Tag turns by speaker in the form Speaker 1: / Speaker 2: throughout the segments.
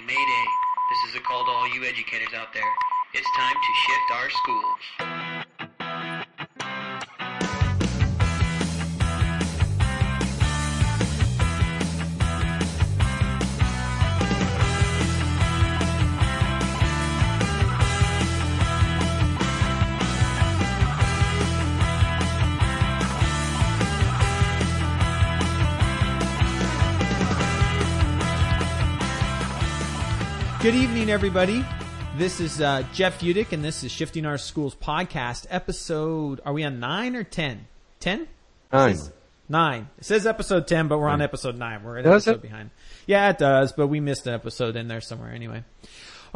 Speaker 1: Mayday, mayday. This is a call to all you educators out there. It's time to shift our schools.
Speaker 2: Good evening, everybody. This is uh, Jeff Utecht, and this is Shifting Our Schools podcast episode. Are we on nine or ten? Ten?
Speaker 3: Nine.
Speaker 2: Nine. It says episode ten, but we're on episode nine. We're an
Speaker 3: Does
Speaker 2: episode
Speaker 3: it?
Speaker 2: behind. Yeah, it does, but we missed an episode in there somewhere anyway.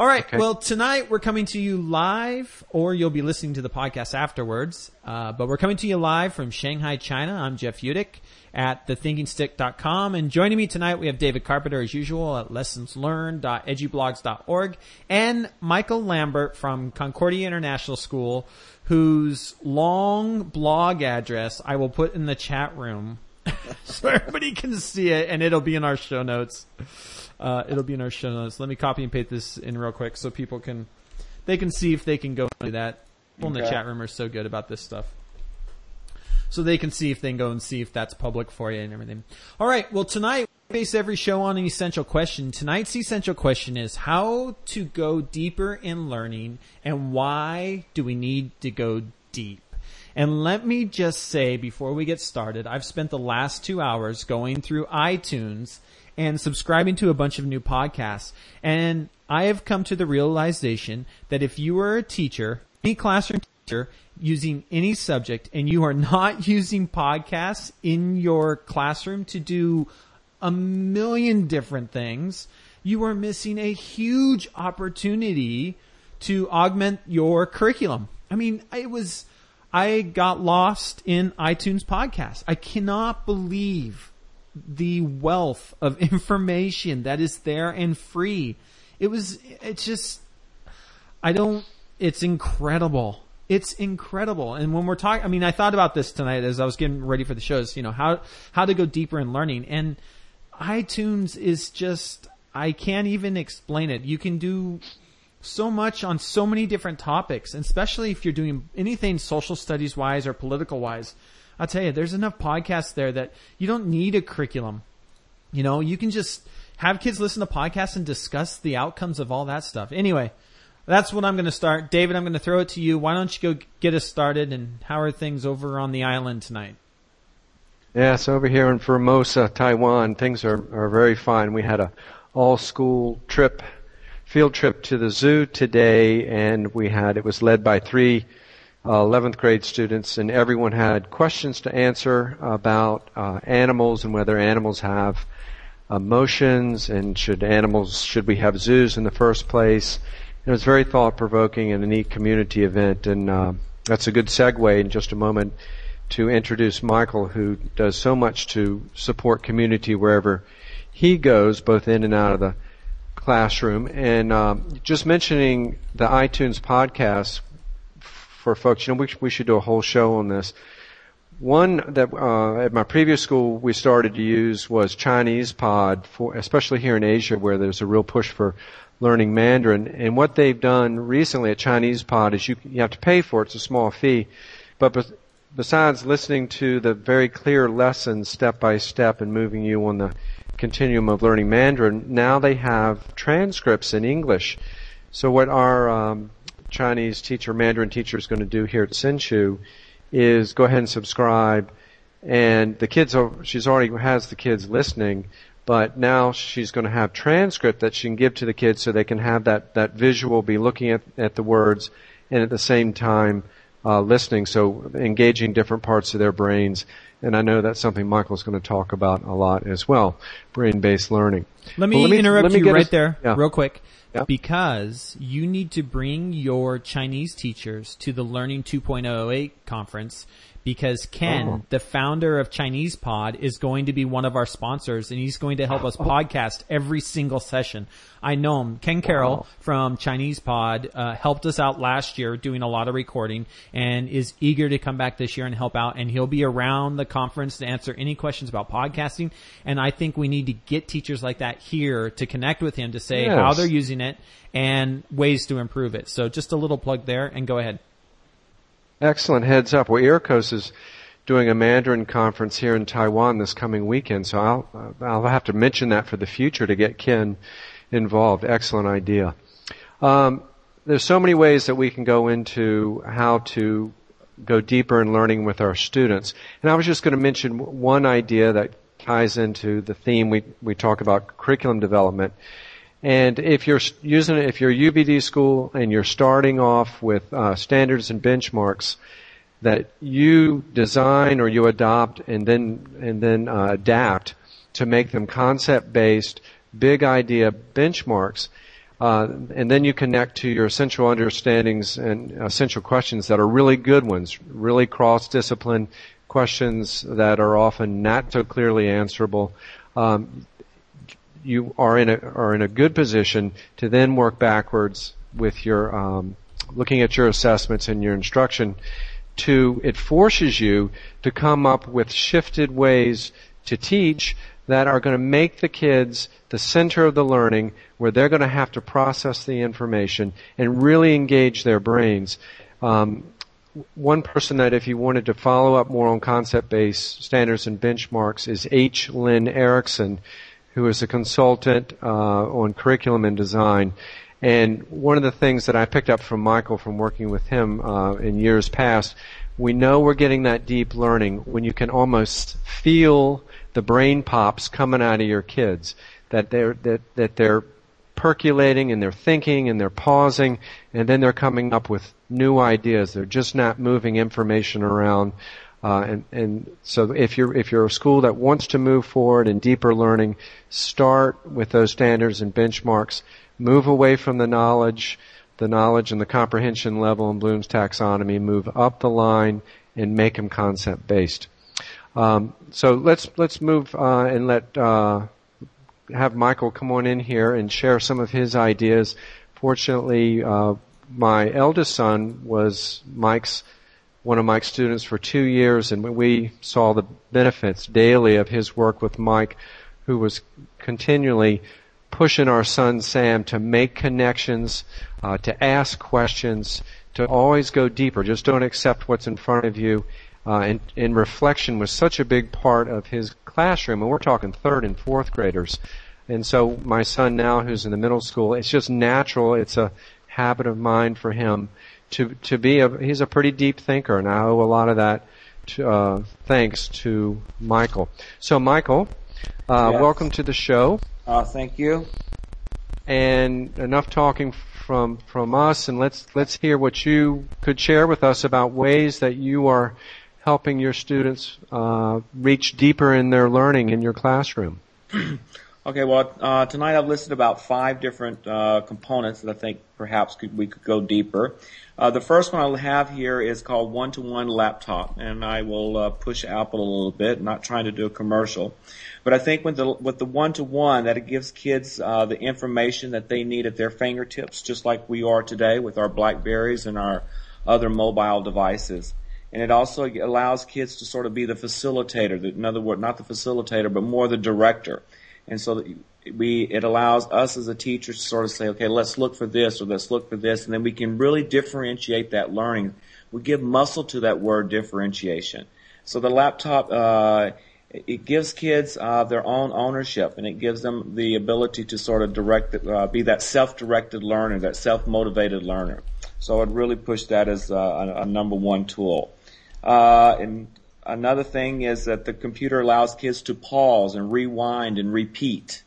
Speaker 2: All right.
Speaker 3: Okay.
Speaker 2: Well, tonight we're coming to you live, or you'll be listening to the podcast afterwards. Uh, but we're coming to you live from Shanghai, China. I'm Jeff Utecht at thethinkingstick.com. And joining me tonight, we have David Carpenter as usual at lessonslearned.edublogs.org and Michael Lambert from Concordia International School, whose long blog address I will put in the chat room so everybody can see it and it'll be in our show notes. Uh, it'll be in our show notes. Let me copy and paste this in real quick so people can, they can see if they can go and do that. People in the chat room are so good about this stuff. So they can see if they can go and see if that's public for you and everything. All right. Well, tonight we base every show on an essential question. Tonight's essential question is how to go deeper in learning and why do we need to go deep? And let me just say before we get started, I've spent the last two hours going through iTunes and subscribing to a bunch of new podcasts. And I have come to the realization that if you are a teacher, any classroom teacher, using any subject and you are not using podcasts in your classroom to do a million different things, you are missing a huge opportunity to augment your curriculum. I mean, it was, I got lost in iTunes podcasts. I cannot believe the wealth of information that is there and free. It was, it's just, I don't, it's incredible. It's incredible. And when we're talking, I mean, I thought about this tonight as I was getting ready for the shows, you know, how, how to go deeper in learning. And iTunes is just, I can't even explain it. You can do so much on so many different topics, especially if you're doing anything social studies wise or political wise. I'll tell you, there's enough podcasts there that you don't need a curriculum. You know, you can just have kids listen to podcasts and discuss the outcomes of all that stuff. Anyway, that's what I'm going to start. David, I'm going to throw it to you. Why don't you go get us started and how are things over on the island tonight?
Speaker 3: Yeah, so over here in Formosa, Taiwan, things are, are very fine. We had a all school trip, field trip to the zoo today, and we had, it was led by three uh, 11th grade students, and everyone had questions to answer about uh, animals and whether animals have emotions and should animals, should we have zoos in the first place. And It was very thought provoking and a neat community event, and uh, that's a good segue in just a moment to introduce Michael, who does so much to support community wherever he goes, both in and out of the classroom. And um, just mentioning the iTunes podcast for folks, you know, we, we should do a whole show on this. One that uh, at my previous school we started to use was Chinese Pod, for, especially here in Asia where there's a real push for learning Mandarin. And what they've done recently at Chinese Pod is you, you have to pay for it. It's a small fee, but bes- besides listening to the very clear lessons step by step and moving you on the continuum of learning Mandarin, now they have transcripts in English. So what our um, Chinese teacher, Mandarin teacher is going to do here at Hsinchu is go ahead and subscribe. And the kids are, she's already has the kids listening, but now she's going to have transcript that she can give to the kids so they can have that, that visual, be looking at, at the words and at the same time uh, listening, so engaging different parts of their brains. And I know that's something Michael's going to talk about a lot as well, brain-based learning.
Speaker 2: Let me,
Speaker 3: let me-
Speaker 2: interrupt
Speaker 3: let me
Speaker 2: you right
Speaker 3: us-
Speaker 2: there,
Speaker 3: yeah.
Speaker 2: real quick,
Speaker 3: Yeah.
Speaker 2: because you need to bring your Chinese teachers to the Learning 2.008 conference because Ken,
Speaker 3: Oh.
Speaker 2: the founder of Chinese Pod, is going to be one of our sponsors and he's going to help
Speaker 3: Oh.
Speaker 2: us podcast every single session. I know him. Ken Carroll
Speaker 3: Wow.
Speaker 2: from Chinese Pod uh, helped us out last year doing a lot of recording and is eager to come back this year and help out and he'll be around the conference to answer any questions about podcasting. And I think we need to get teachers like that here to connect with him to say
Speaker 3: Yes.
Speaker 2: how they're using it and ways to improve it. So just a little plug there and go ahead.
Speaker 3: Excellent heads up. Well, IRCOS is doing a Mandarin conference here in Taiwan this coming weekend, so I'll I'll have to mention that for the future to get Ken involved. Excellent idea. Um, there's so many ways that we can go into how to go deeper in learning with our students, and I was just going to mention one idea that ties into the theme we we talk about curriculum development. And if you're using if you're UBD school and you're starting off with uh, standards and benchmarks that you design or you adopt and then and then uh, adapt to make them concept based, big idea benchmarks, uh, and then you connect to your essential understandings and essential questions that are really good ones, really cross discipline questions that are often not so clearly answerable. Um, you are in a are in a good position to then work backwards with your um, looking at your assessments and your instruction. To it forces you to come up with shifted ways to teach that are going to make the kids the center of the learning, where they're going to have to process the information and really engage their brains. Um, one person that if you wanted to follow up more on concept-based standards and benchmarks is H. Lynn Erickson, who is a consultant uh, on curriculum and design. And one of the things that I picked up from Michael from working with him uh, in years past, we know we're getting that deep learning when you can almost feel the brain pops coming out of your kids. That they're that, that they're percolating and they're thinking and they're pausing and then they're coming up with new ideas. They're just not moving information around. Uh, and, and so if you're, if you're a school that wants to move forward in deeper learning, start with those standards and benchmarks. Move away from the knowledge, the knowledge and the comprehension level in Bloom's taxonomy. Move up the line and make them concept based. Um, so let's let's move uh, and let uh, have Michael come on in here and share some of his ideas. Fortunately, uh, my eldest son was Mike's one of Mike's students for two years, and we saw the benefits daily of his work with Mike, who was continually pushing our son Sam to make connections, uh, to ask questions, to always go deeper. Just don't accept what's in front of you. Uh, and, and reflection was such a big part of his classroom, and we're talking third and fourth graders. And so my son now, who's in the middle school, it's just natural. It's a habit of mine for him to to be a. He's a pretty deep thinker, and I owe a lot of that to, uh, thanks to Michael. So Michael, uh,
Speaker 4: Yes.
Speaker 3: welcome to the show.
Speaker 4: Uh, thank you.
Speaker 3: And enough talking from from us, and let's let's hear what you could share with us about ways that you are helping your students uh, reach deeper in their learning in your classroom.
Speaker 4: Okay, well, uh, tonight I've listed about five different uh, components that I think perhaps could, we could go deeper. Uh, the first one I'll have here is called one-to-one laptop, and I will uh, push Apple a little bit, not trying to do a commercial. But I think with the with the one-to-one, that it gives kids uh, the information that they need at their fingertips, just like we are today with our Blackberries and our other mobile devices. And it also allows kids to sort of be the facilitator. In other words, not the facilitator, but more the director. And so we, it allows us as a teacher to sort of say, okay, let's look for this or let's look for this, and then we can really differentiate that learning. We give muscle to that word differentiation. So the laptop, uh, it gives kids uh, their own ownership, and it gives them the ability to sort of direct, uh, be that self-directed learner, that self-motivated learner. So I'd really push that as uh, a, a number one tool. Uh, and another thing is that the computer allows kids to pause and rewind and repeat.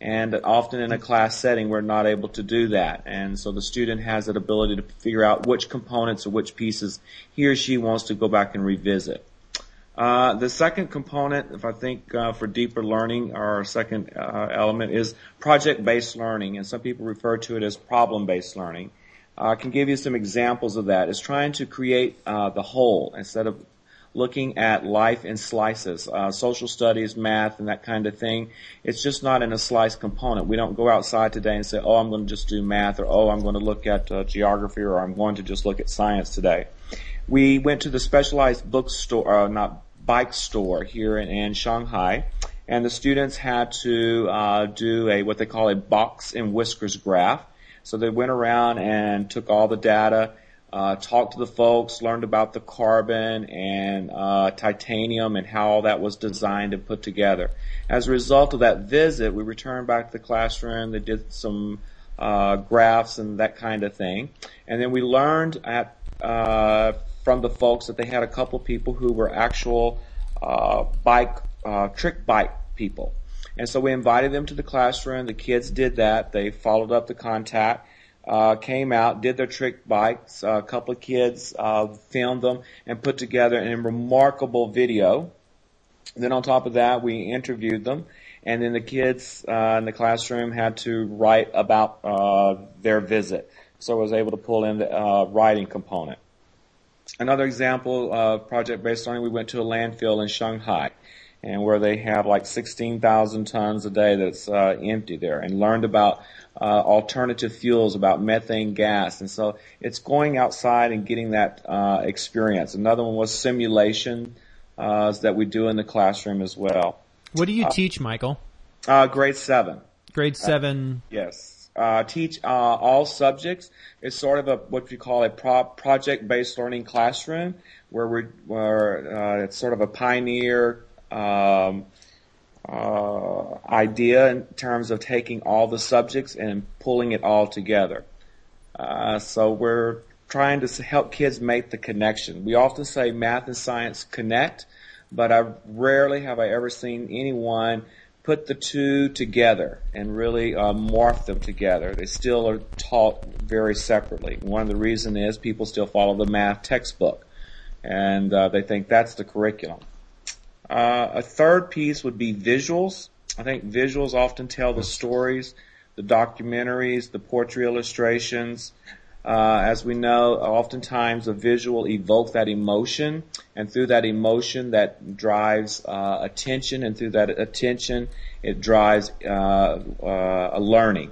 Speaker 4: And often in a class setting, we're not able to do that. And so the student has that ability to figure out which components or which pieces he or she wants to go back and revisit. Uh, the second component, if I think uh, for deeper learning, our second uh, element is project-based learning, and some people refer to it as problem-based learning. Uh, I can give you some examples of that. It's trying to create uh, the whole instead of looking at life in slices, uh, social studies, math, and that kind of thing. It's just not in a slice component. We don't go outside today and say, "Oh, I'm going to just do math," or "Oh, I'm going to look at uh, geography," or "I'm going to just look at science today." We went to the specialized bookstore, uh, not bike store here in, in Shanghai, and the students had to uh, do a what they call a box and whiskers graph. So they went around and took all the data, uh, talked to the folks, learned about the carbon and uh, titanium and how all that was designed and put together. As a result of that visit, we returned back to the classroom. They did some uh, graphs and that kind of thing, and then we learned at uh, from the folks that they had a couple people who were actual uh, bike uh, trick bike people. And so we invited them to the classroom. The kids did that. They followed up the contact, uh, came out, did their trick bikes. Uh, a couple of kids uh, filmed them and put together a remarkable video. Then on top of that, we interviewed them. And then the kids uh, in the classroom had to write about uh, their visit. So I was able to pull in the uh, writing component. Another example of project-based learning, we went to a landfill in Shanghai and where they have like 16,000 tons a day that's uh, empty there and learned about uh, alternative fuels, about methane gas. And so it's going outside and getting that uh, experience. Another one was simulation uh, that we do in the classroom as well.
Speaker 2: What do you teach, Michael?
Speaker 4: Uh, grade 7.
Speaker 2: Grade 7.
Speaker 4: Yes. Uh, teach uh, all subjects. It's sort of a what we call a pro- project-based learning classroom, where we where uh, it's sort of a pioneer um, uh, idea in terms of taking all the subjects and pulling it all together. Uh, so we're trying to help kids make the connection. We often say math and science connect, but I rarely have I ever seen anyone put the two together and really uh, morph them together. They still are taught very separately. One of the reasons is people still follow the math textbook, and uh, they think that's the curriculum. Uh, a third piece would be visuals. I think visuals often tell the stories, the documentaries, the portrait illustrations. Uh, as we know, oftentimes a visual evokes that emotion, and through that emotion, that drives uh, attention, and through that attention, it drives uh, uh a learning.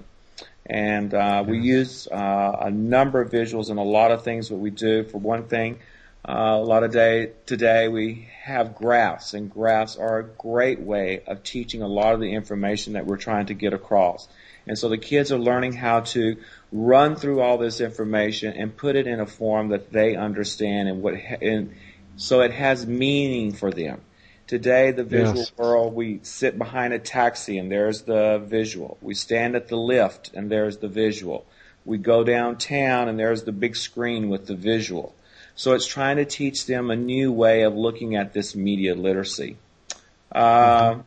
Speaker 4: And uh, we use uh, a number of visuals in a lot of things that we do. For one thing, uh, a lot of day today we have graphs, and graphs are a great way of teaching a lot of the information that we're trying to get across. And so the kids are learning how to run through all this information and put it in a form that they understand and what and so it has meaning for them. Today, the visual yes. world, we sit behind a taxi and there's the visual. We stand at the lift and there's the visual. We go downtown and there's the big screen with the visual. So it's trying to teach them a new way of looking at this media literacy. Uh.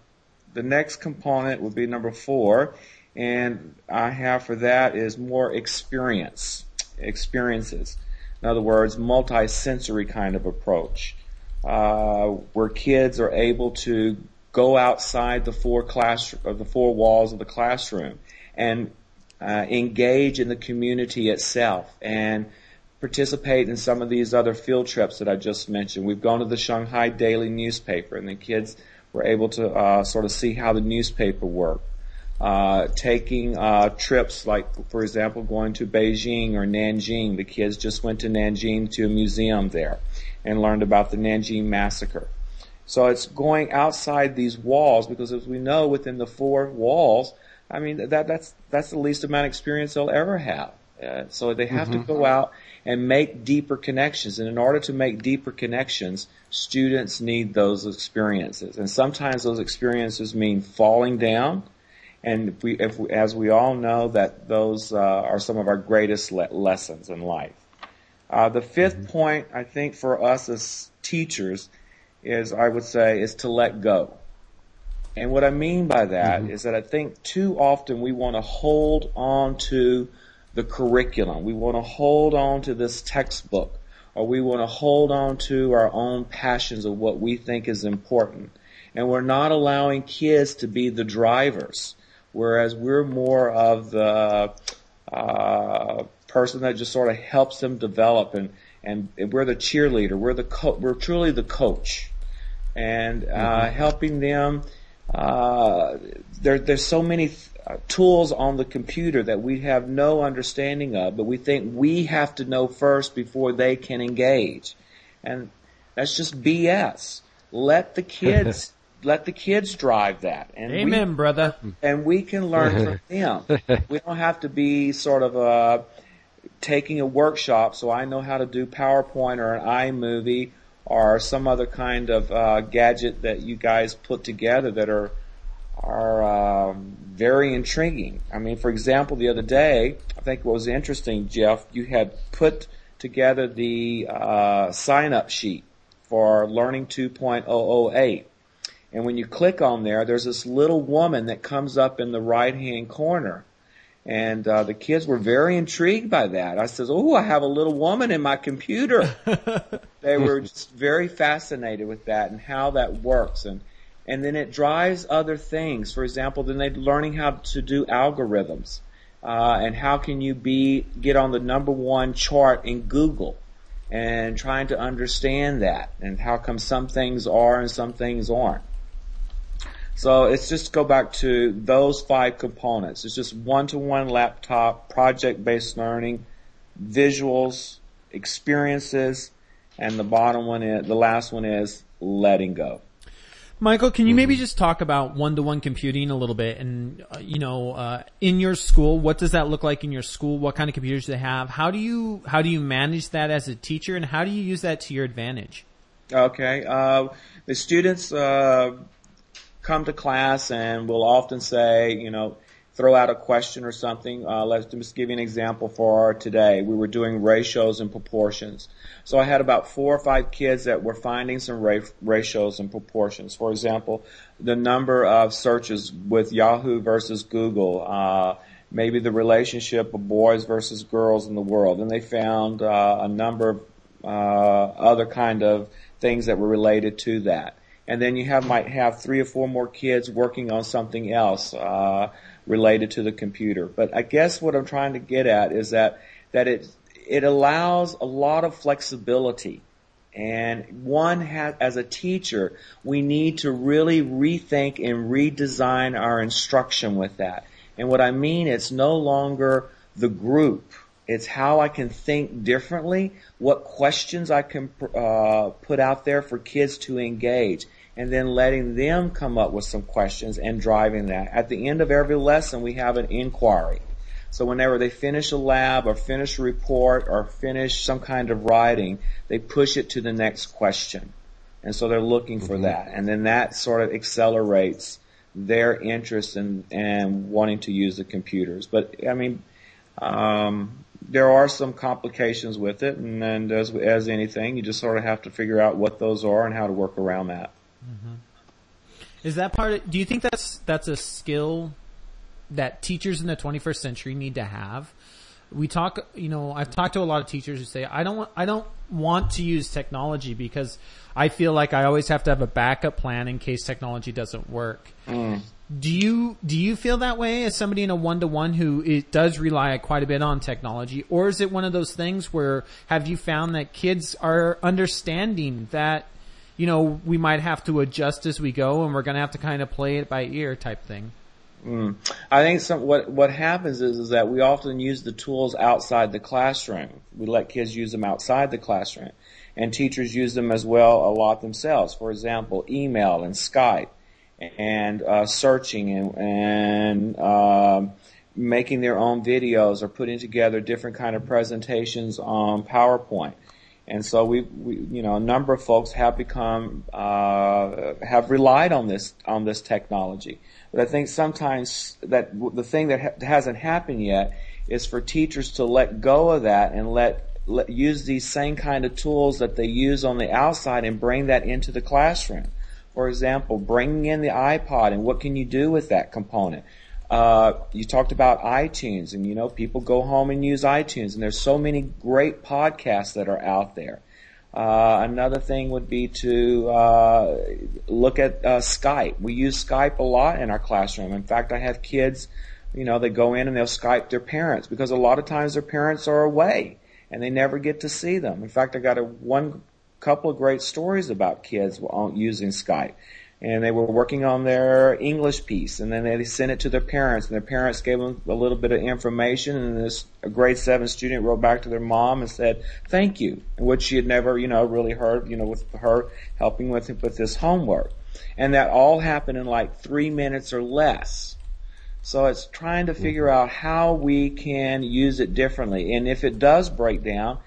Speaker 4: The next component would be number four, and I have for that is more experience, experiences. In other words, multi-sensory kind of approach, uh, where kids are able to go outside the four class of the four walls of the classroom and uh, engage in the community itself and participate in some of these other field trips that I just mentioned. We've gone to the Shanghai Daily newspaper, and the kids were able to uh, sort of see how the newspaper worked. Uh, taking uh, trips like, for example, going to Beijing or Nanjing. The kids just went to Nanjing to a museum there and learned about the Nanjing massacre. So it's going outside these walls because, as we know, within the four walls, I mean that that's that's the least amount of experience they'll ever have. Uh, so they have mm-hmm. to go out and make deeper connections. And in order to make deeper connections, students need those experiences. And sometimes those experiences mean falling down. And we, if we, as we all know, that those uh, are some of our greatest le- lessons in life. Uh, the 5th mm-hmm. point, I think, for us as teachers, is I would say is to let go. And what I mean by that mm-hmm. is that I think too often we want to hold on to the curriculum. We want to hold on to this textbook or we want to hold on to our own passions of what we think is important. And we're not allowing kids to be the drivers, whereas we're more of the uh, person that just sort of helps them develop, and and we're the cheerleader. We're the co- we're truly the coach, and uh, mm-hmm. helping them. Uh, there, there's so many th- uh, tools on the computer that we have no understanding of, but we think we have to know first before they can engage. And that's just BS. let the kids let the kids drive that. And
Speaker 2: Amen,
Speaker 4: we,
Speaker 2: brother.
Speaker 4: and we can learn from them. We don't have to be sort of uh, taking a workshop. So I know how to do PowerPoint or an iMovie or some other kind of uh, gadget that you guys put together that are are um, very intriguing. I mean, for example, the other day, I think what was interesting, Jeff, you had put together the uh, sign up sheet for Learning 2.008. And when you click on there, there's this little woman that comes up in the right hand corner. And uh, the kids were very intrigued by that. I says, "Oh, I have a little woman in my computer." they were just very fascinated with that and how that works, and and then it drives other things. For example, then they're learning how to do algorithms, uh, and how can you be get on the number one chart in Google, and trying to understand that, and how come some things are and some things aren't. So it's just go back to those five components. It's just one-to-one laptop, project-based learning, visuals, experiences, and the bottom one is, the last one is letting go.
Speaker 2: Michael, can you maybe just talk about one-to-one computing a little bit? And uh, you know, uh, in your school, what does that look like in your school? What kind of computers do they have? How do you how do you manage that as a teacher, and how do you use that to your advantage?
Speaker 4: Okay, uh, the students uh, come to class and will often say, you know, throw out a question or something. Uh, let's just give you an example for our today. We were doing ratios and proportions. So I had about four or five kids that were finding some ra- ratios and proportions. For example, the number of searches with Yahoo versus Google, uh, maybe the relationship of boys versus girls in the world. And they found uh, a number of uh, other kind of things that were related to that and then you have might have three or four more kids working on something else uh, related to the computer. But I guess what I'm trying to get at is that that it it allows a lot of flexibility. And one has, as a teacher, we need to really rethink and redesign our instruction with that. And what I mean, it's no longer the group. It's how I can think differently, what questions I can uh, put out there for kids to engage and then letting them come up with some questions and driving that. At the end of every lesson, we have an inquiry. So whenever they finish a lab or finish a report or finish some kind of writing, they push it to the next question. And so they're looking for mm-hmm. that. And then that sort of accelerates their interest in, in wanting to use the computers. But I mean, um, there are some complications with it, and, and as as anything, you just sort of have to figure out what those are and how to work around that.
Speaker 2: Mm-hmm. Is that part? Of, do you think that's that's a skill that teachers in the 21st century need to have? We talk, you know, I've talked to a lot of teachers who say, I don't want, I don't want to use technology because I feel like I always have to have a backup plan in case technology doesn't work. Mm. Do you do you feel that way as somebody in a one to one who it does rely quite a bit on technology, or is it one of those things where have you found that kids are understanding that you know, we might have to adjust as we go and we're going to have to kind of play it by ear type thing.
Speaker 4: Mm. I think some, what what happens is is that we often use the tools outside the classroom. We let kids use them outside the classroom, and teachers use them as well a lot themselves. For example, email and Skype, and uh, searching and and uh, making their own videos or putting together different kind of presentations on PowerPoint. And so we, we, you know, a number of folks have become, uh, have relied on this, on this technology. But I think sometimes that the thing that ha- hasn't happened yet is for teachers to let go of that and let, let, use these same kind of tools that they use on the outside and bring that into the classroom. For example, bringing in the iPod and what can you do with that component? Uh, you talked about iTunes, and you know people go home and use iTunes, and there's so many great podcasts that are out there. Uh, another thing would be to uh, look at uh, Skype. We use Skype a lot in our classroom. In fact, I have kids, you know, they go in and they'll Skype their parents because a lot of times their parents are away and they never get to see them. In fact, I got a one couple of great stories about kids using Skype. And they were working on their English piece, and then they sent it to their parents, and their parents gave them a little bit of information, and this grade seven student wrote back to their mom and said, "Thank you," which she had never, you know, really heard, you know, with her helping with with this homework, and that all happened in like three minutes or less. So it's trying to figure mm-hmm. out how we can use it differently, and if it does break down,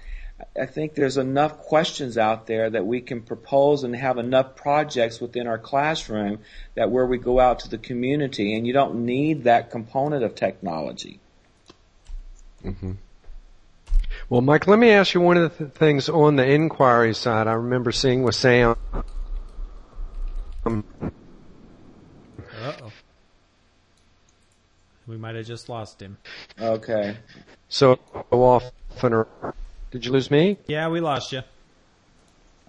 Speaker 4: I think there's enough questions out there that we can propose and have enough projects within our classroom that where we go out to the community and you don't need that component of technology.
Speaker 3: Mm-hmm. Well, Mike, let me ask you one of the th- things on the inquiry side. I remember seeing with Sam. Um,
Speaker 2: Uh-oh. We might have just lost him.
Speaker 4: Okay.
Speaker 3: so often, did you lose me?
Speaker 2: Yeah, we lost you.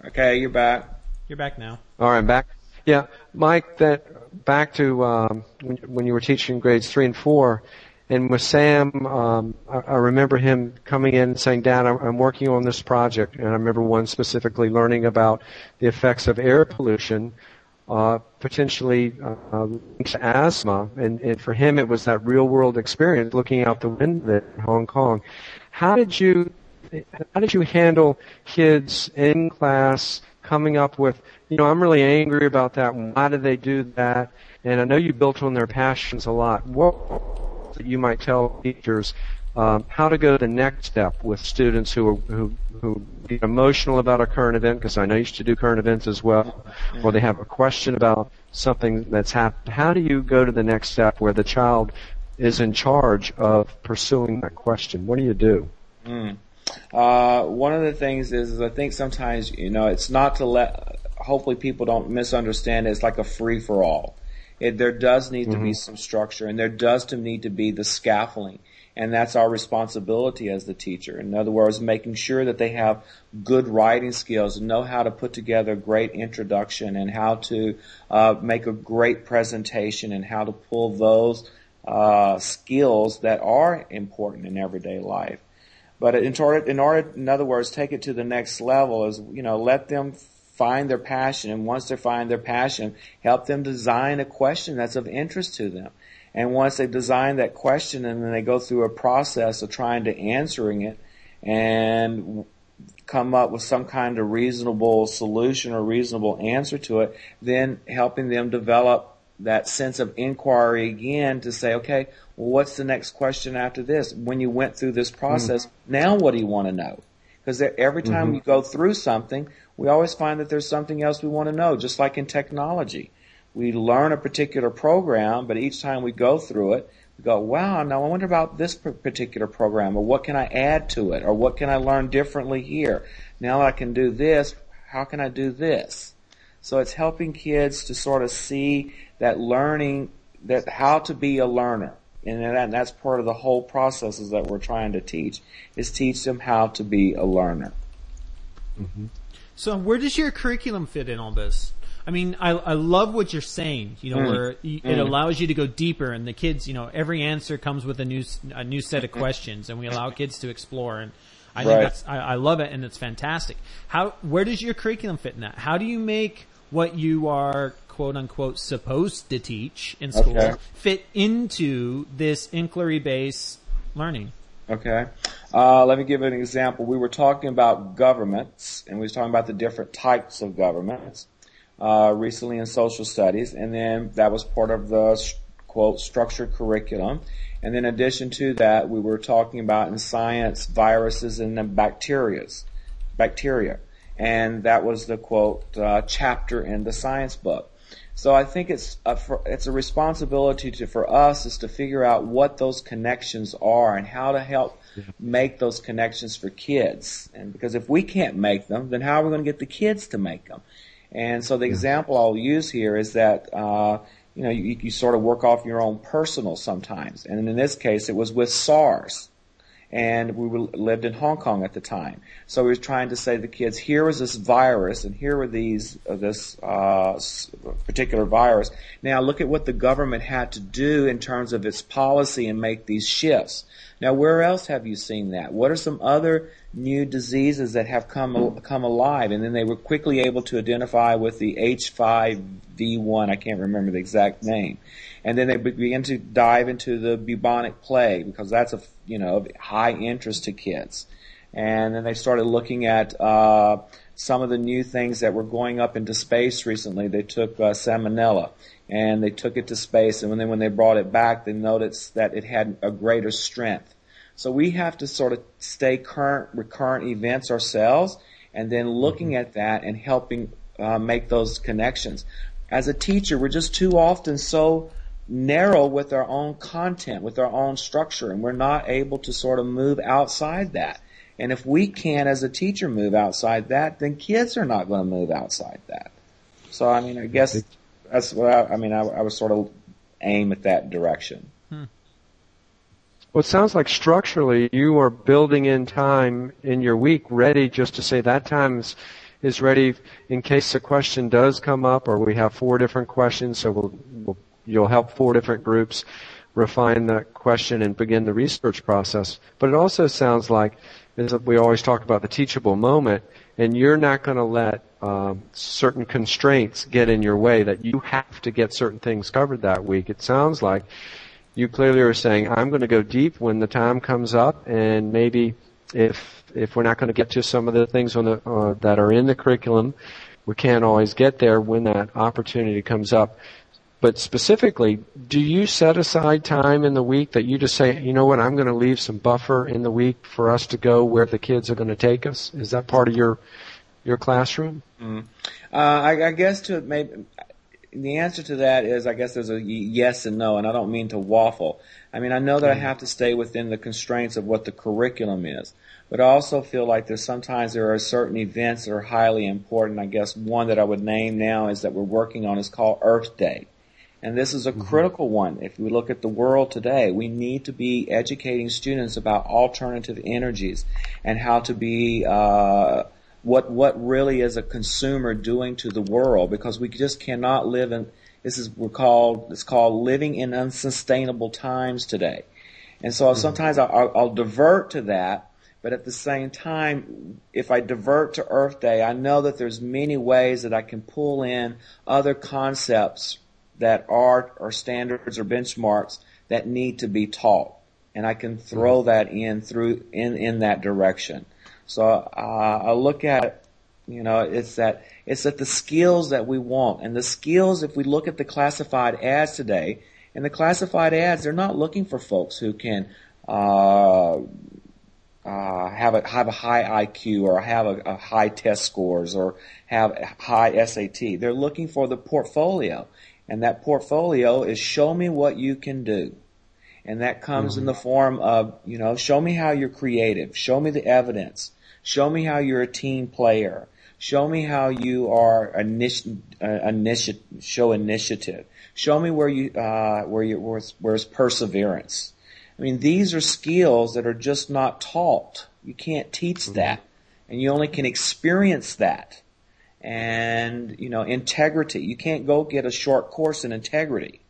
Speaker 4: Okay, you're back.
Speaker 2: You're back now.
Speaker 3: All right, back. Yeah, Mike. That back to um, when, when you were teaching grades three and four, and with Sam, um, I, I remember him coming in and saying, "Dad, I'm, I'm working on this project," and I remember one specifically learning about the effects of air pollution, uh, potentially uh, linked to asthma, and, and for him, it was that real-world experience looking out the window in Hong Kong. How did you how did you handle kids in class coming up with, you know, I'm really angry about that. Why did they do that? And I know you built on their passions a lot. What that you might tell teachers um, how to go to the next step with students who are who who get emotional about a current event because I know you used to do current events as well, or they have a question about something that's happened. How do you go to the next step where the child is in charge of pursuing that question? What do you do?
Speaker 4: Mm. Uh, one of the things is, is I think sometimes, you know, it's not to let, hopefully people don't misunderstand it. It's like a free for all. It, there does need to be some structure and there does to need to be the scaffolding. And that's our responsibility as the teacher. In other words, making sure that they have good writing skills and know how to put together a great introduction and how to uh, make a great presentation and how to pull those uh, skills that are important in everyday life. But in order, in order, in other words, take it to the next level is, you know, let them find their passion. And once they find their passion, help them design a question that's of interest to them. And once they design that question and then they go through a process of trying to answering it and come up with some kind of reasonable solution or reasonable answer to it, then helping them develop that sense of inquiry again to say, okay, well, what's the next question after this? When you went through this process, mm-hmm. now what do you want to know? Because every time mm-hmm. you go through something, we always find that there's something else we want to know, just like in technology. We learn a particular program, but each time we go through it, we go, wow, now I wonder about this particular program, or what can I add to it, or what can I learn differently here? Now that I can do this, how can I do this? So it's helping kids to sort of see that learning, that how to be a learner. And, that, and that's part of the whole processes that we're trying to teach, is teach them how to be a learner.
Speaker 2: Mm-hmm. So where does your curriculum fit in all this? I mean, I, I love what you're saying, you know, mm. where you, mm. it allows you to go deeper and the kids, you know, every answer comes with a new, a new set of questions and we allow kids to explore and I right. think that's, I, I love it and it's fantastic. How, where does your curriculum fit in that? How do you make what you are quote unquote supposed to teach in school okay. fit into this inquiry based learning?
Speaker 4: Okay. Uh, let me give an example. We were talking about governments, and we were talking about the different types of governments uh, recently in social studies, and then that was part of the quote structured curriculum. And then in addition to that, we were talking about in science viruses and then bacterias, bacteria, and that was the quote uh, chapter in the science book. So I think it's a, it's a responsibility to, for us is to figure out what those connections are and how to help make those connections for kids. And because if we can't make them, then how are we going to get the kids to make them? And so the example I'll use here is that uh, you know you, you sort of work off your own personal sometimes, and in this case it was with SARS and we lived in Hong Kong at the time. So we were trying to say to the kids, here was this virus, and here were these uh, this uh, particular virus. Now look at what the government had to do in terms of its policy and make these shifts. Now, where else have you seen that? What are some other new diseases that have come come alive? And then they were quickly able to identify with the H5N1. I can't remember the exact name. And then they began to dive into the bubonic plague because that's a you know of high interest to kids. And then they started looking at uh, some of the new things that were going up into space recently. They took uh, salmonella and they took it to space. And when then when they brought it back, they noticed that it had a greater strength. So we have to sort of stay current recurrent events ourselves, and then looking mm-hmm. at that and helping uh, make those connections. As a teacher, we're just too often so narrow with our own content, with our own structure, and we're not able to sort of move outside that. And if we can't, as a teacher, move outside that, then kids are not going to move outside that. So, I mean, I guess that's what I, I mean. I, I was sort of aim at that direction. Hmm.
Speaker 3: Well, it sounds like structurally you are building in time in your week ready just to say that time is, is ready in case a question does come up or we have four different questions. So we'll, we'll you'll help four different groups refine that question and begin the research process. But it also sounds like, we always talk about the teachable moment, and you're not going to let um, certain constraints get in your way that you have to get certain things covered that week. It sounds like you clearly are saying, I'm going to go deep when the time comes up, and maybe if if we're not going to get to some of the things on the uh, that are in the curriculum, we can't always get there when that opportunity comes up. But specifically, do you set aside time in the week that you just say, you know what, I'm going to leave some buffer in the week for us to go where the kids are going to take us? Is that part of your your classroom?
Speaker 4: Mm. Uh, I, I, guess to maybe the answer to that is I guess there's a yes and no, and I don't mean to waffle. I mean I know that I mm. have to stay within the constraints of what the curriculum is, but I also feel like there's sometimes there are certain events that are highly important. I guess one that I would name now is that we're working on is called Earth Day. And this is a mm-hmm. critical one. If we look at the world today, we need to be educating students about alternative energies and how to be uh, what what really is a consumer doing to the world because we just cannot live in this is we're called it's called living in unsustainable times today and so mm-hmm. sometimes I'll, I'll, divert to that but at the same time if i divert to earth day i know that there's many ways that i can pull in other concepts that are or standards or benchmarks that need to be taught and i can throw mm-hmm. that in through in in that direction so uh, I look at you know, it's that it's that the skills that we want, and the skills. If we look at the classified ads today, and the classified ads, they're not looking for folks who can uh, uh, have a have a high IQ or have a, a high test scores or have high SAT. They're looking for the portfolio, and that portfolio is show me what you can do. And that comes mm-hmm. in the form of, you know, show me how you're creative. Show me the evidence. Show me how you're a team player. Show me how you are initi- uh, initi- show initiative. Show me where you uh, where you where's, where's perseverance. I mean, these are skills that are just not taught. You can't teach mm-hmm. that, and you only can experience that. And you know, integrity. You can't go get a short course in integrity.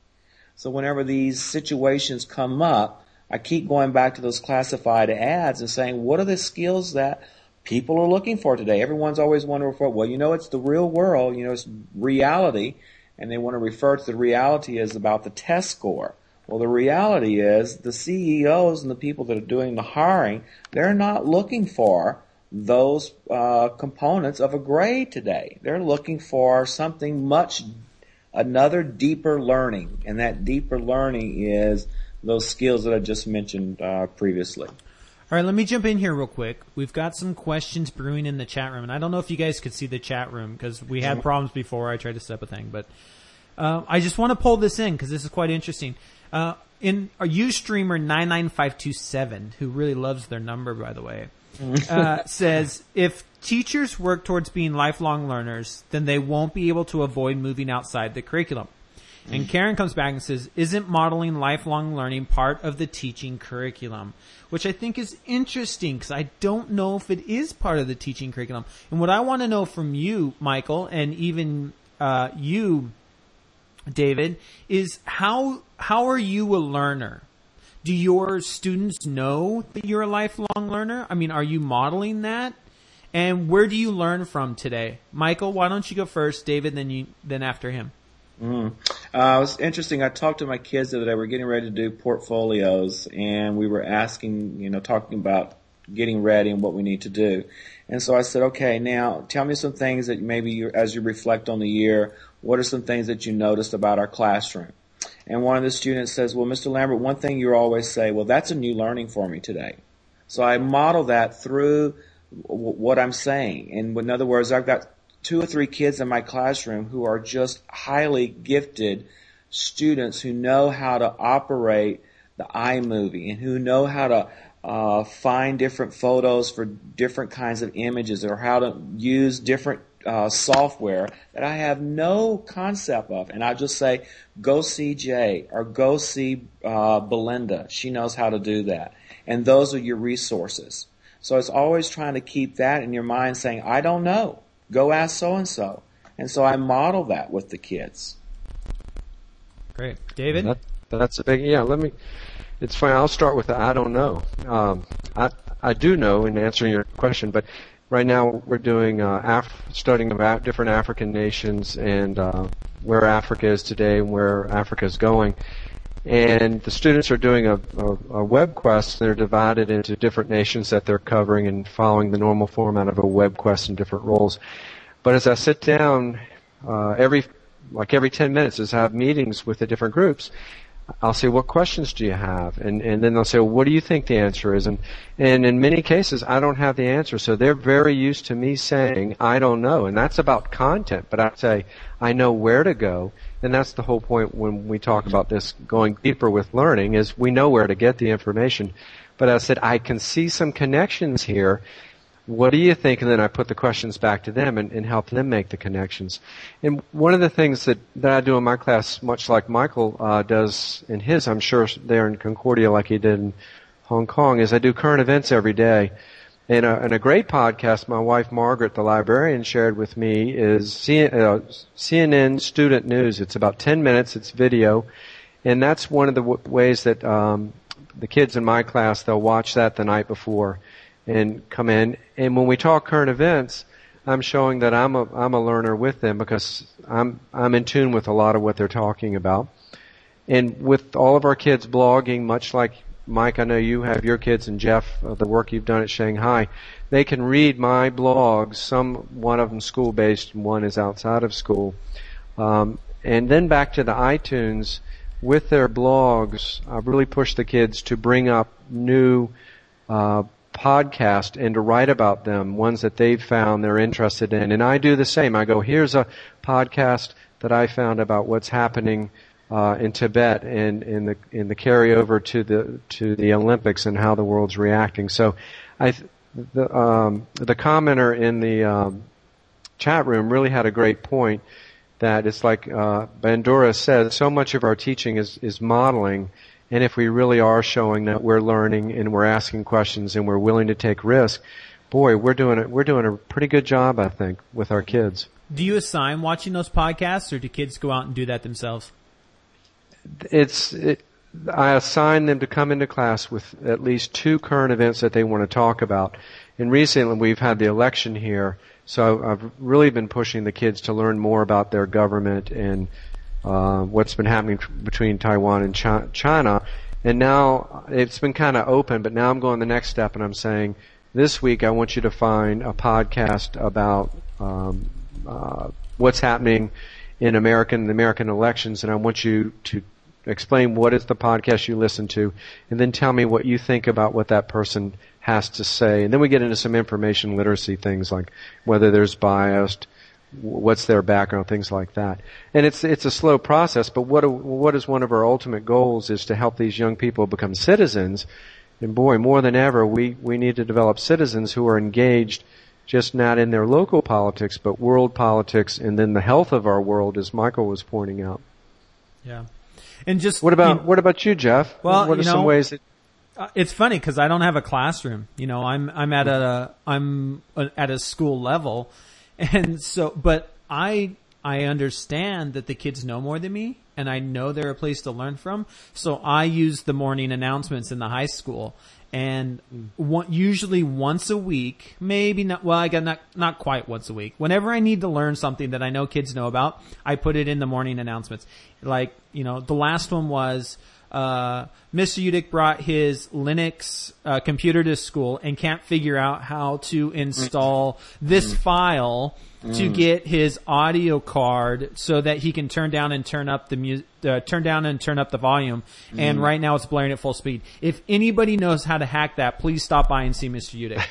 Speaker 4: So whenever these situations come up, I keep going back to those classified ads and saying, what are the skills that people are looking for today. Everyone's always wondering for, well, you know, it's the real world, you know, it's reality, and they want to refer to the reality as about the test score. Well, the reality is the CEOs and the people that are doing the hiring, they're not looking for those uh, components of a grade today. They're looking for something much, another deeper learning, and that deeper learning is those skills that I just mentioned uh, previously.
Speaker 2: All right, let me jump in here real quick. We've got some questions brewing in the chat room, and I don't know if you guys could see the chat room because we had problems before I tried to set up a thing, but uh, I just want to pull this in because this is quite interesting. Uh, in our Ustreamer nine nine five two seven, who really loves their number by the way, uh, says if teachers work towards being lifelong learners, then they won't be able to avoid moving outside the curriculum. And Karen comes back and says, isn't modeling lifelong learning part of the teaching curriculum? which I think is interesting because I don't know if it is part of the teaching curriculum. And what I want to know from you, Michael, and even uh, you, David, is how how are you a learner? Do your students know that you're a lifelong learner? I mean, are you modeling that? And where do you learn from today? Michael, why don't you go first, David, then you, then after him.
Speaker 4: Mm. Uh, it was interesting. I talked to my kids the other day. We're getting ready to do portfolios, and we were asking, you know, talking about getting ready and what we need to do. And so I said, okay, now tell me some things that maybe you, as you reflect on the year, what are some things that you noticed about our classroom? And one of the students says, well, Mr. Lambert, one thing you always say, well, that's a new learning for me today. So I model that through what I'm saying. And in other words, I've got two or three kids in my classroom who are just highly gifted students who know how to operate the iMovie and who know how to uh, find different photos for different kinds of images or how to use different uh, software that I have no concept of. And I just say, go see Jay or go see uh, Belinda. She knows how to do that. And those are your resources. So it's always trying to keep that in your mind saying, I don't know. Go ask so and so. And so I model that with the kids.
Speaker 2: Great. David?
Speaker 3: That, that's a big, yeah, let me, it's fine. I'll start with the I don't know. Um, I, I do know in answering your question, but right now we're doing uh, Af- studying about different African nations and uh, where Africa is today and where Africa is going. And the students are doing a, a, a web quest. They're divided into different nations that they're covering and following the normal format of a web quest in different roles. But as I sit down, uh, every like every 10 minutes, as I have meetings with the different groups, I'll say, what questions do you have? And, and then they'll say, well, what do you think the answer is? And, and in many cases, I don't have the answer. So they're very used to me saying, I don't know. And that's about content. But I say, I know where to go. And that's the whole point when we talk about this going deeper with learning is we know where to get the information. But I said, I can see some connections here what do you think? And then I put the questions back to them and, and, help them make the connections. And one of the things that, that I do in my class, much like Michael uh, does in his, I'm sure there in Concordia like he did in Hong Kong, is I do current events every day. And a, and a great podcast my wife Margaret, the librarian, shared with me is CNN, uh, CNN Student News. It's about 10 minutes. It's video. And that's one of the w- ways that um, the kids in my class, they'll watch that the night before and come in. And when we talk current events, I'm showing that I'm a I'm a learner with them because I'm I'm in tune with a lot of what they're talking about. And with all of our kids blogging, much like Mike, I know you have your kids and Jeff, uh, the work you've done at Shanghai, they can read my blogs. Some one of them school based, one is outside of school. Um, and then back to the iTunes with their blogs, I've really pushed the kids to bring up new uh, podcast and to write about them, ones that they've found they're interested in. And I do the same. I go, here's a podcast that I found about what's happening uh, in Tibet and in the in the carryover to the to the Olympics and how the world's reacting. So, I the um, the commenter in the um, chat room really had a great point that it's like uh, Bandura said. So much of our teaching is is modeling and if we really are showing that we're learning and we're asking questions and we're willing to take risk, boy, we're doing it. We're doing a pretty good job, I think, with our kids.
Speaker 2: Do you assign watching those podcasts, or do kids go out and do that themselves?
Speaker 3: It's. It, I assign them to come into class with at least two current events that they want to talk about. And recently, we've had the election here, so I've really been pushing the kids to learn more about their government and uh, what's been happening between Taiwan and Chi- China. And now it's been kind of open, but now I'm going the next step and I'm saying, this week I want you to find a podcast about um, uh, what's happening in American the American elections, and I want you to explain what is the podcast you listen to, and then tell me what you think about what that person has to say. And then we get into some information literacy things like whether there's biased, what's their background, things like that. And it's it's a slow process, but what what is one of our ultimate goals is to help these young people become citizens. And boy, more than ever, we we need to develop citizens who are engaged just not in their local politics, but world politics, and then the health of our world, as Michael was pointing out.
Speaker 2: Yeah, and just
Speaker 3: what about
Speaker 2: you
Speaker 3: what about you, Jeff?
Speaker 2: Well,
Speaker 3: what are
Speaker 2: know,
Speaker 3: some ways that
Speaker 2: uh, it's funny because I don't have a classroom. You know, I'm I'm at a I'm at a school level, and so, but I, I understand that the kids know more than me and I know they're a place to learn from. So I use the morning announcements in the high school and one, usually once a week, maybe not, well, I got not, not quite once a week. Whenever I need to learn something that I know kids know about, I put it in the morning announcements. Like, you know, the last one was, uh, Mr. Utecht brought his Linux uh, computer to school and can't figure out how to install this file to mm. get his audio card so that he can turn down and turn up the music, uh, turn down and turn up the volume. And mm. right now it's blaring at full speed. If anybody knows how to hack that, please stop by and see Mr. Utecht.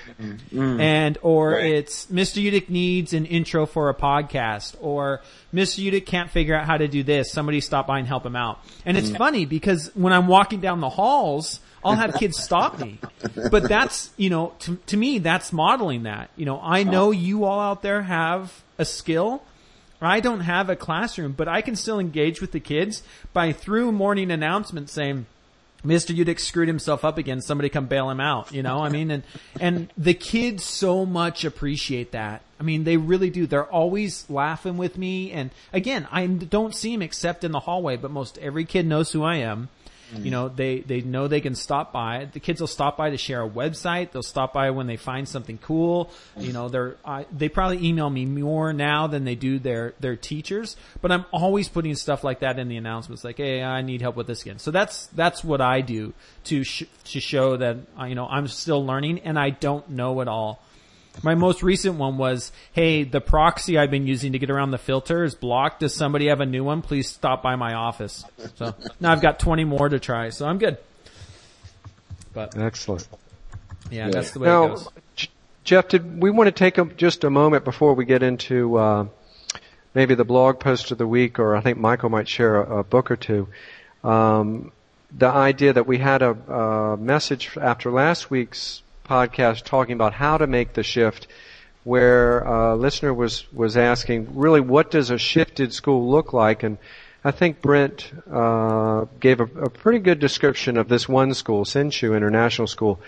Speaker 2: Mm. And, or
Speaker 4: Right.
Speaker 2: it's Mr. Utecht needs an intro for a podcast or Mr. Utecht can't figure out how to do this. Somebody stop by and help him out. And it's funny because when I'm walking down the halls, I'll have kids stop me. But that's, you know, to, to me, that's modeling that. You know, I know oh. you all out there have a skill. I don't have a classroom, but I can still engage with the kids by through morning announcements saying, Mr. Utecht screwed himself up again. Somebody come bail him out. You know, I mean, and, and the kids so much appreciate that. I mean, they really do. They're always laughing with me. And again, I don't see them except in the hallway, but most every kid knows who I am. You know, they, they know they can stop by. The kids will stop by to share a website. They'll stop by when they find something cool. You know, they're, I, they probably email me more now than they do their, their teachers, but I'm always putting stuff like that in the announcements, like, hey, I need help with this again. So that's, that's what I do to, sh- to show that, uh, you know, I'm still learning and I don't know it all. My most recent one was, hey, the proxy I've been using to get around the filter is blocked. Does somebody have a new one? Please stop by my office. So now I've got 20 more to try, so I'm good. But
Speaker 3: Excellent.
Speaker 2: yeah, that's the way it
Speaker 3: Now,
Speaker 2: goes.
Speaker 3: J- Jeff, did we want to take a, just a moment before we get into uh, maybe the blog post of the week, or I think Michael might share a, a book or two. Um, the idea that we had a, a message after last week's podcast talking about how to make the shift, where a listener was was asking, really, what does a shifted school look like? And I think Brent uh, gave a, a pretty good description of this one school, Hsinchu International School.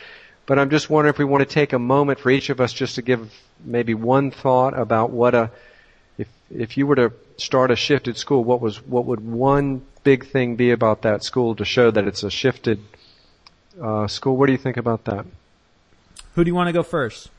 Speaker 3: But I'm just wondering if we want to take a moment for each of us just to give maybe one thought about what a if if you were to start a shifted school, what was what would one big thing be about that school to show that it's a shifted uh, school? What do you think about that?
Speaker 2: Who do you want to go first?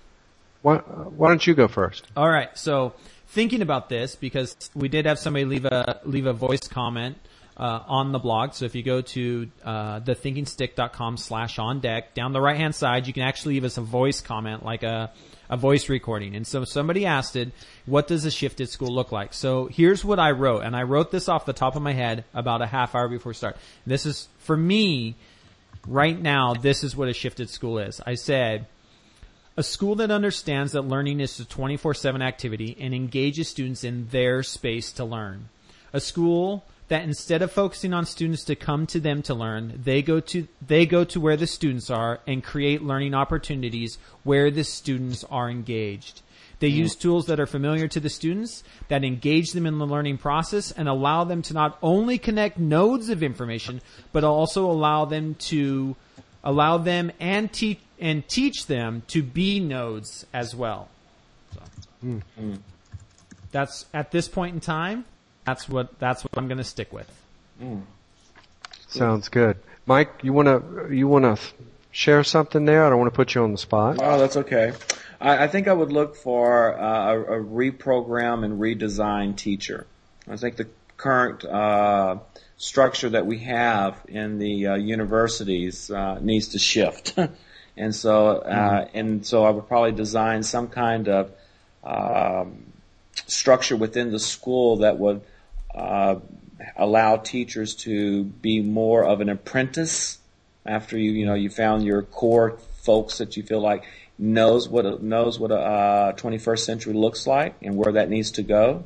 Speaker 3: Why, why don't you go first?
Speaker 2: All right. So thinking about this because we did have somebody leave a leave a voice comment uh, on the blog. So if you go to uh, thethinkingstick.com slash on deck, down the right hand side, you can actually leave us a voice comment, like a a voice recording. And so somebody asked it, what does a shifted school look like? So here's what I wrote, and I wrote this off the top of my head about a half hour before we start. This is for me right now. This is what a shifted school is. I said. A school that understands that learning is a 24-7 activity and engages students in their space to learn. A school that instead of focusing on students to come to them to learn, they go to, they go to where the students are and create learning opportunities where the students are engaged. They mm. use tools that are familiar to the students, that engage them in the learning process, and allow them to not only connect nodes of information, but also allow them to allow them and teach and teach them to be nodes as well. So. That's at this point in time. That's what that's what I'm going to stick with.
Speaker 3: Sounds good. Mike, you want to you want to share something there? I don't want to put you on the spot.
Speaker 4: Oh, that's okay. I, I think I would look for uh, a, a reprogram and redesign teacher. I think the current uh, structure that we have in the uh, universities uh, needs to shift, and so uh, and so I would probably design some kind of um, structure within the school that would uh, allow teachers to be more of an apprentice after you you know you found your core folks that you feel like knows what a, knows what a uh, 21st century looks like and where that needs to go.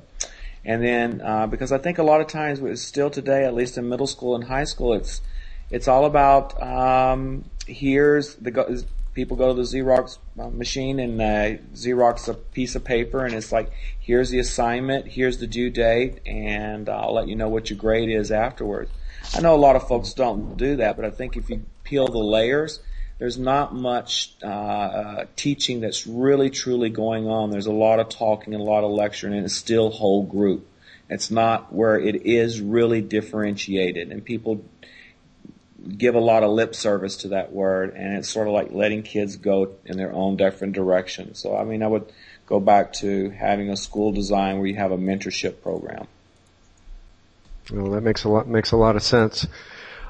Speaker 4: And then uh, because I think a lot of times still today, at least in middle school and high school, it's it's all about um, here's the people go to the Xerox uh, machine and uh, Xerox a piece of paper and it's like here's the assignment, here's the due date, and I'll let you know what your grade is afterwards. I know a lot of folks don't do that, but I think if you peel the layers, there's not much uh, uh, teaching that's really truly going on. There's a lot of talking and a lot of lecturing, and it's still whole group. It's not where it is really differentiated, and people give a lot of lip service to that word, and it's sort of like letting kids go in their own different direction. So, I mean, I would go back to having a school design where you have a mentorship program.
Speaker 3: Well, that makes a lot makes a lot of sense.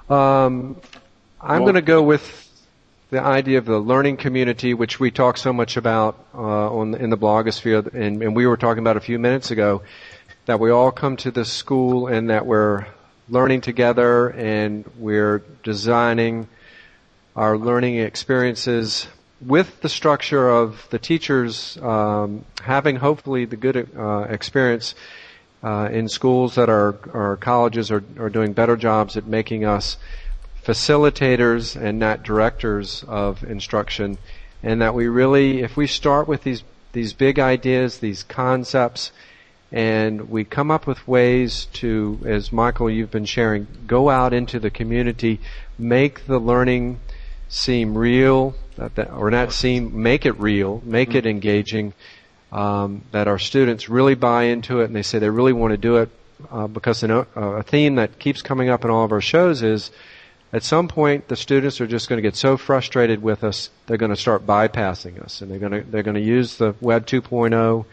Speaker 3: Um, I'm well, going to go with the idea of the learning community, which we talk so much about uh, on in the blogosphere, and, and we were talking about a few minutes ago, that we all come to this school and that we're learning together and we're designing our learning experiences with the structure of the teachers um, having hopefully the good uh, experience uh, in schools that are or colleges are, are doing better jobs at making us facilitators and not directors of instruction, and that we really, if we start with these these big ideas, these concepts, and we come up with ways to, as Michael you've been sharing, go out into the community, make the learning seem real, or not seem, make it real, make it engaging, um, that our students really buy into it and they say they really want to do it, uh, because a, a theme that keeps coming up in all of our shows is at some point the students are just going to get so frustrated with us they're going to start bypassing us and they're going to they're going to use the web 2.0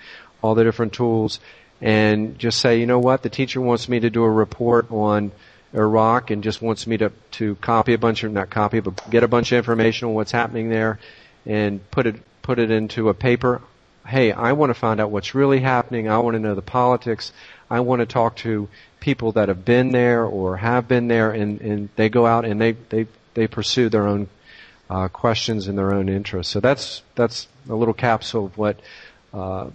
Speaker 3: all the different tools and just say you know what? The teacher wants me to do a report on Iraq and just wants me to to copy a bunch of not copy but get a bunch of information on what's happening there and put it put it into a paper. Hey I want to find out what's really happening. I want to know the politics. I want to talk to people that have been there or have been there and, and they go out and they, they, they pursue their own uh, questions and their own interests. So that's, that's a little capsule of what uh,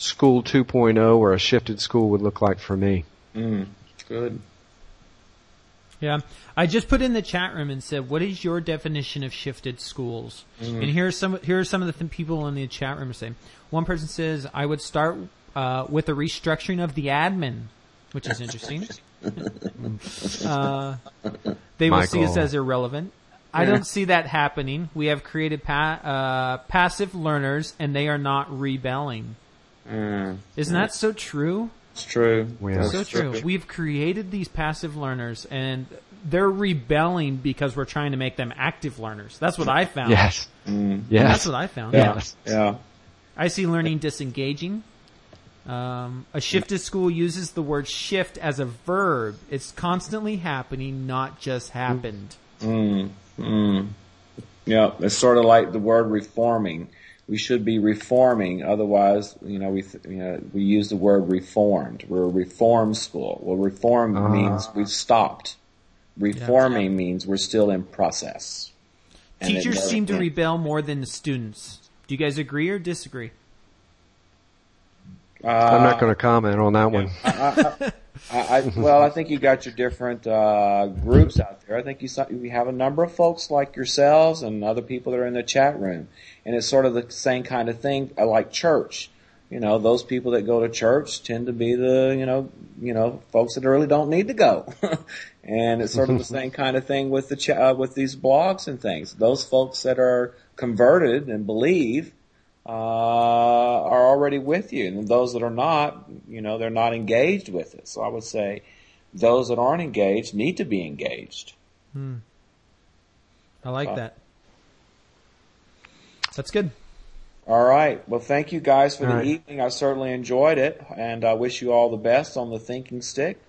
Speaker 3: School 2.0 or a shifted school would look like for me.
Speaker 4: Mm, good.
Speaker 2: Yeah, I just put in the chat room and said, "What is your definition of shifted schools?" Mm-hmm. And here are some here are some of the th- people in the chat room saying. One person says, "I would start uh, with a restructuring of the admin which is interesting. uh, they will see us as irrelevant. I don't see that happening. We have created pa- uh, passive learners, and they are not rebelling. Mm. Isn't that so true?
Speaker 4: It's true.
Speaker 2: So true. We've created these passive learners, and they're rebelling because we're trying to make them active learners. That's what I found.
Speaker 3: Yes.
Speaker 4: Mm.
Speaker 3: Yes.
Speaker 2: That's what I found.
Speaker 4: Yeah. Yes. Yeah.
Speaker 2: I see learning disengaging. Um, a shifted school uses the word shift as a verb. It's constantly happening, not just happened.
Speaker 4: Mm, mm. Yeah, it's sort of like the word reforming. We should be reforming, otherwise, you know, we you know we use the word reformed. We're a reform school. Well, reform uh. means we've stopped. Reforming yeah. means we're still in process.
Speaker 2: Teachers seem to rebel more than the students. Do you guys agree or disagree?
Speaker 3: Uh, I'm not going to comment on that one.
Speaker 4: I, I, I, well, I think you got your different uh, groups out there. I think you, you have a number of folks like yourselves and other people that are in the chat room, and it's sort of the same kind of thing uh, like church. You know, those people that go to church tend to be the you know you know folks that really don't need to go, and it's sort of the same kind of thing with the ch- uh, with these blogs and things. Those folks that are converted and believe uh, are already with you. And those that are not, you know, they're not engaged with it. So I would say those that aren't engaged need to be engaged.
Speaker 2: Hmm. I like uh, that. That's good.
Speaker 4: All right. Well, thank you guys for all the right. evening. I certainly enjoyed it, and I wish you all the best on the thinking stick.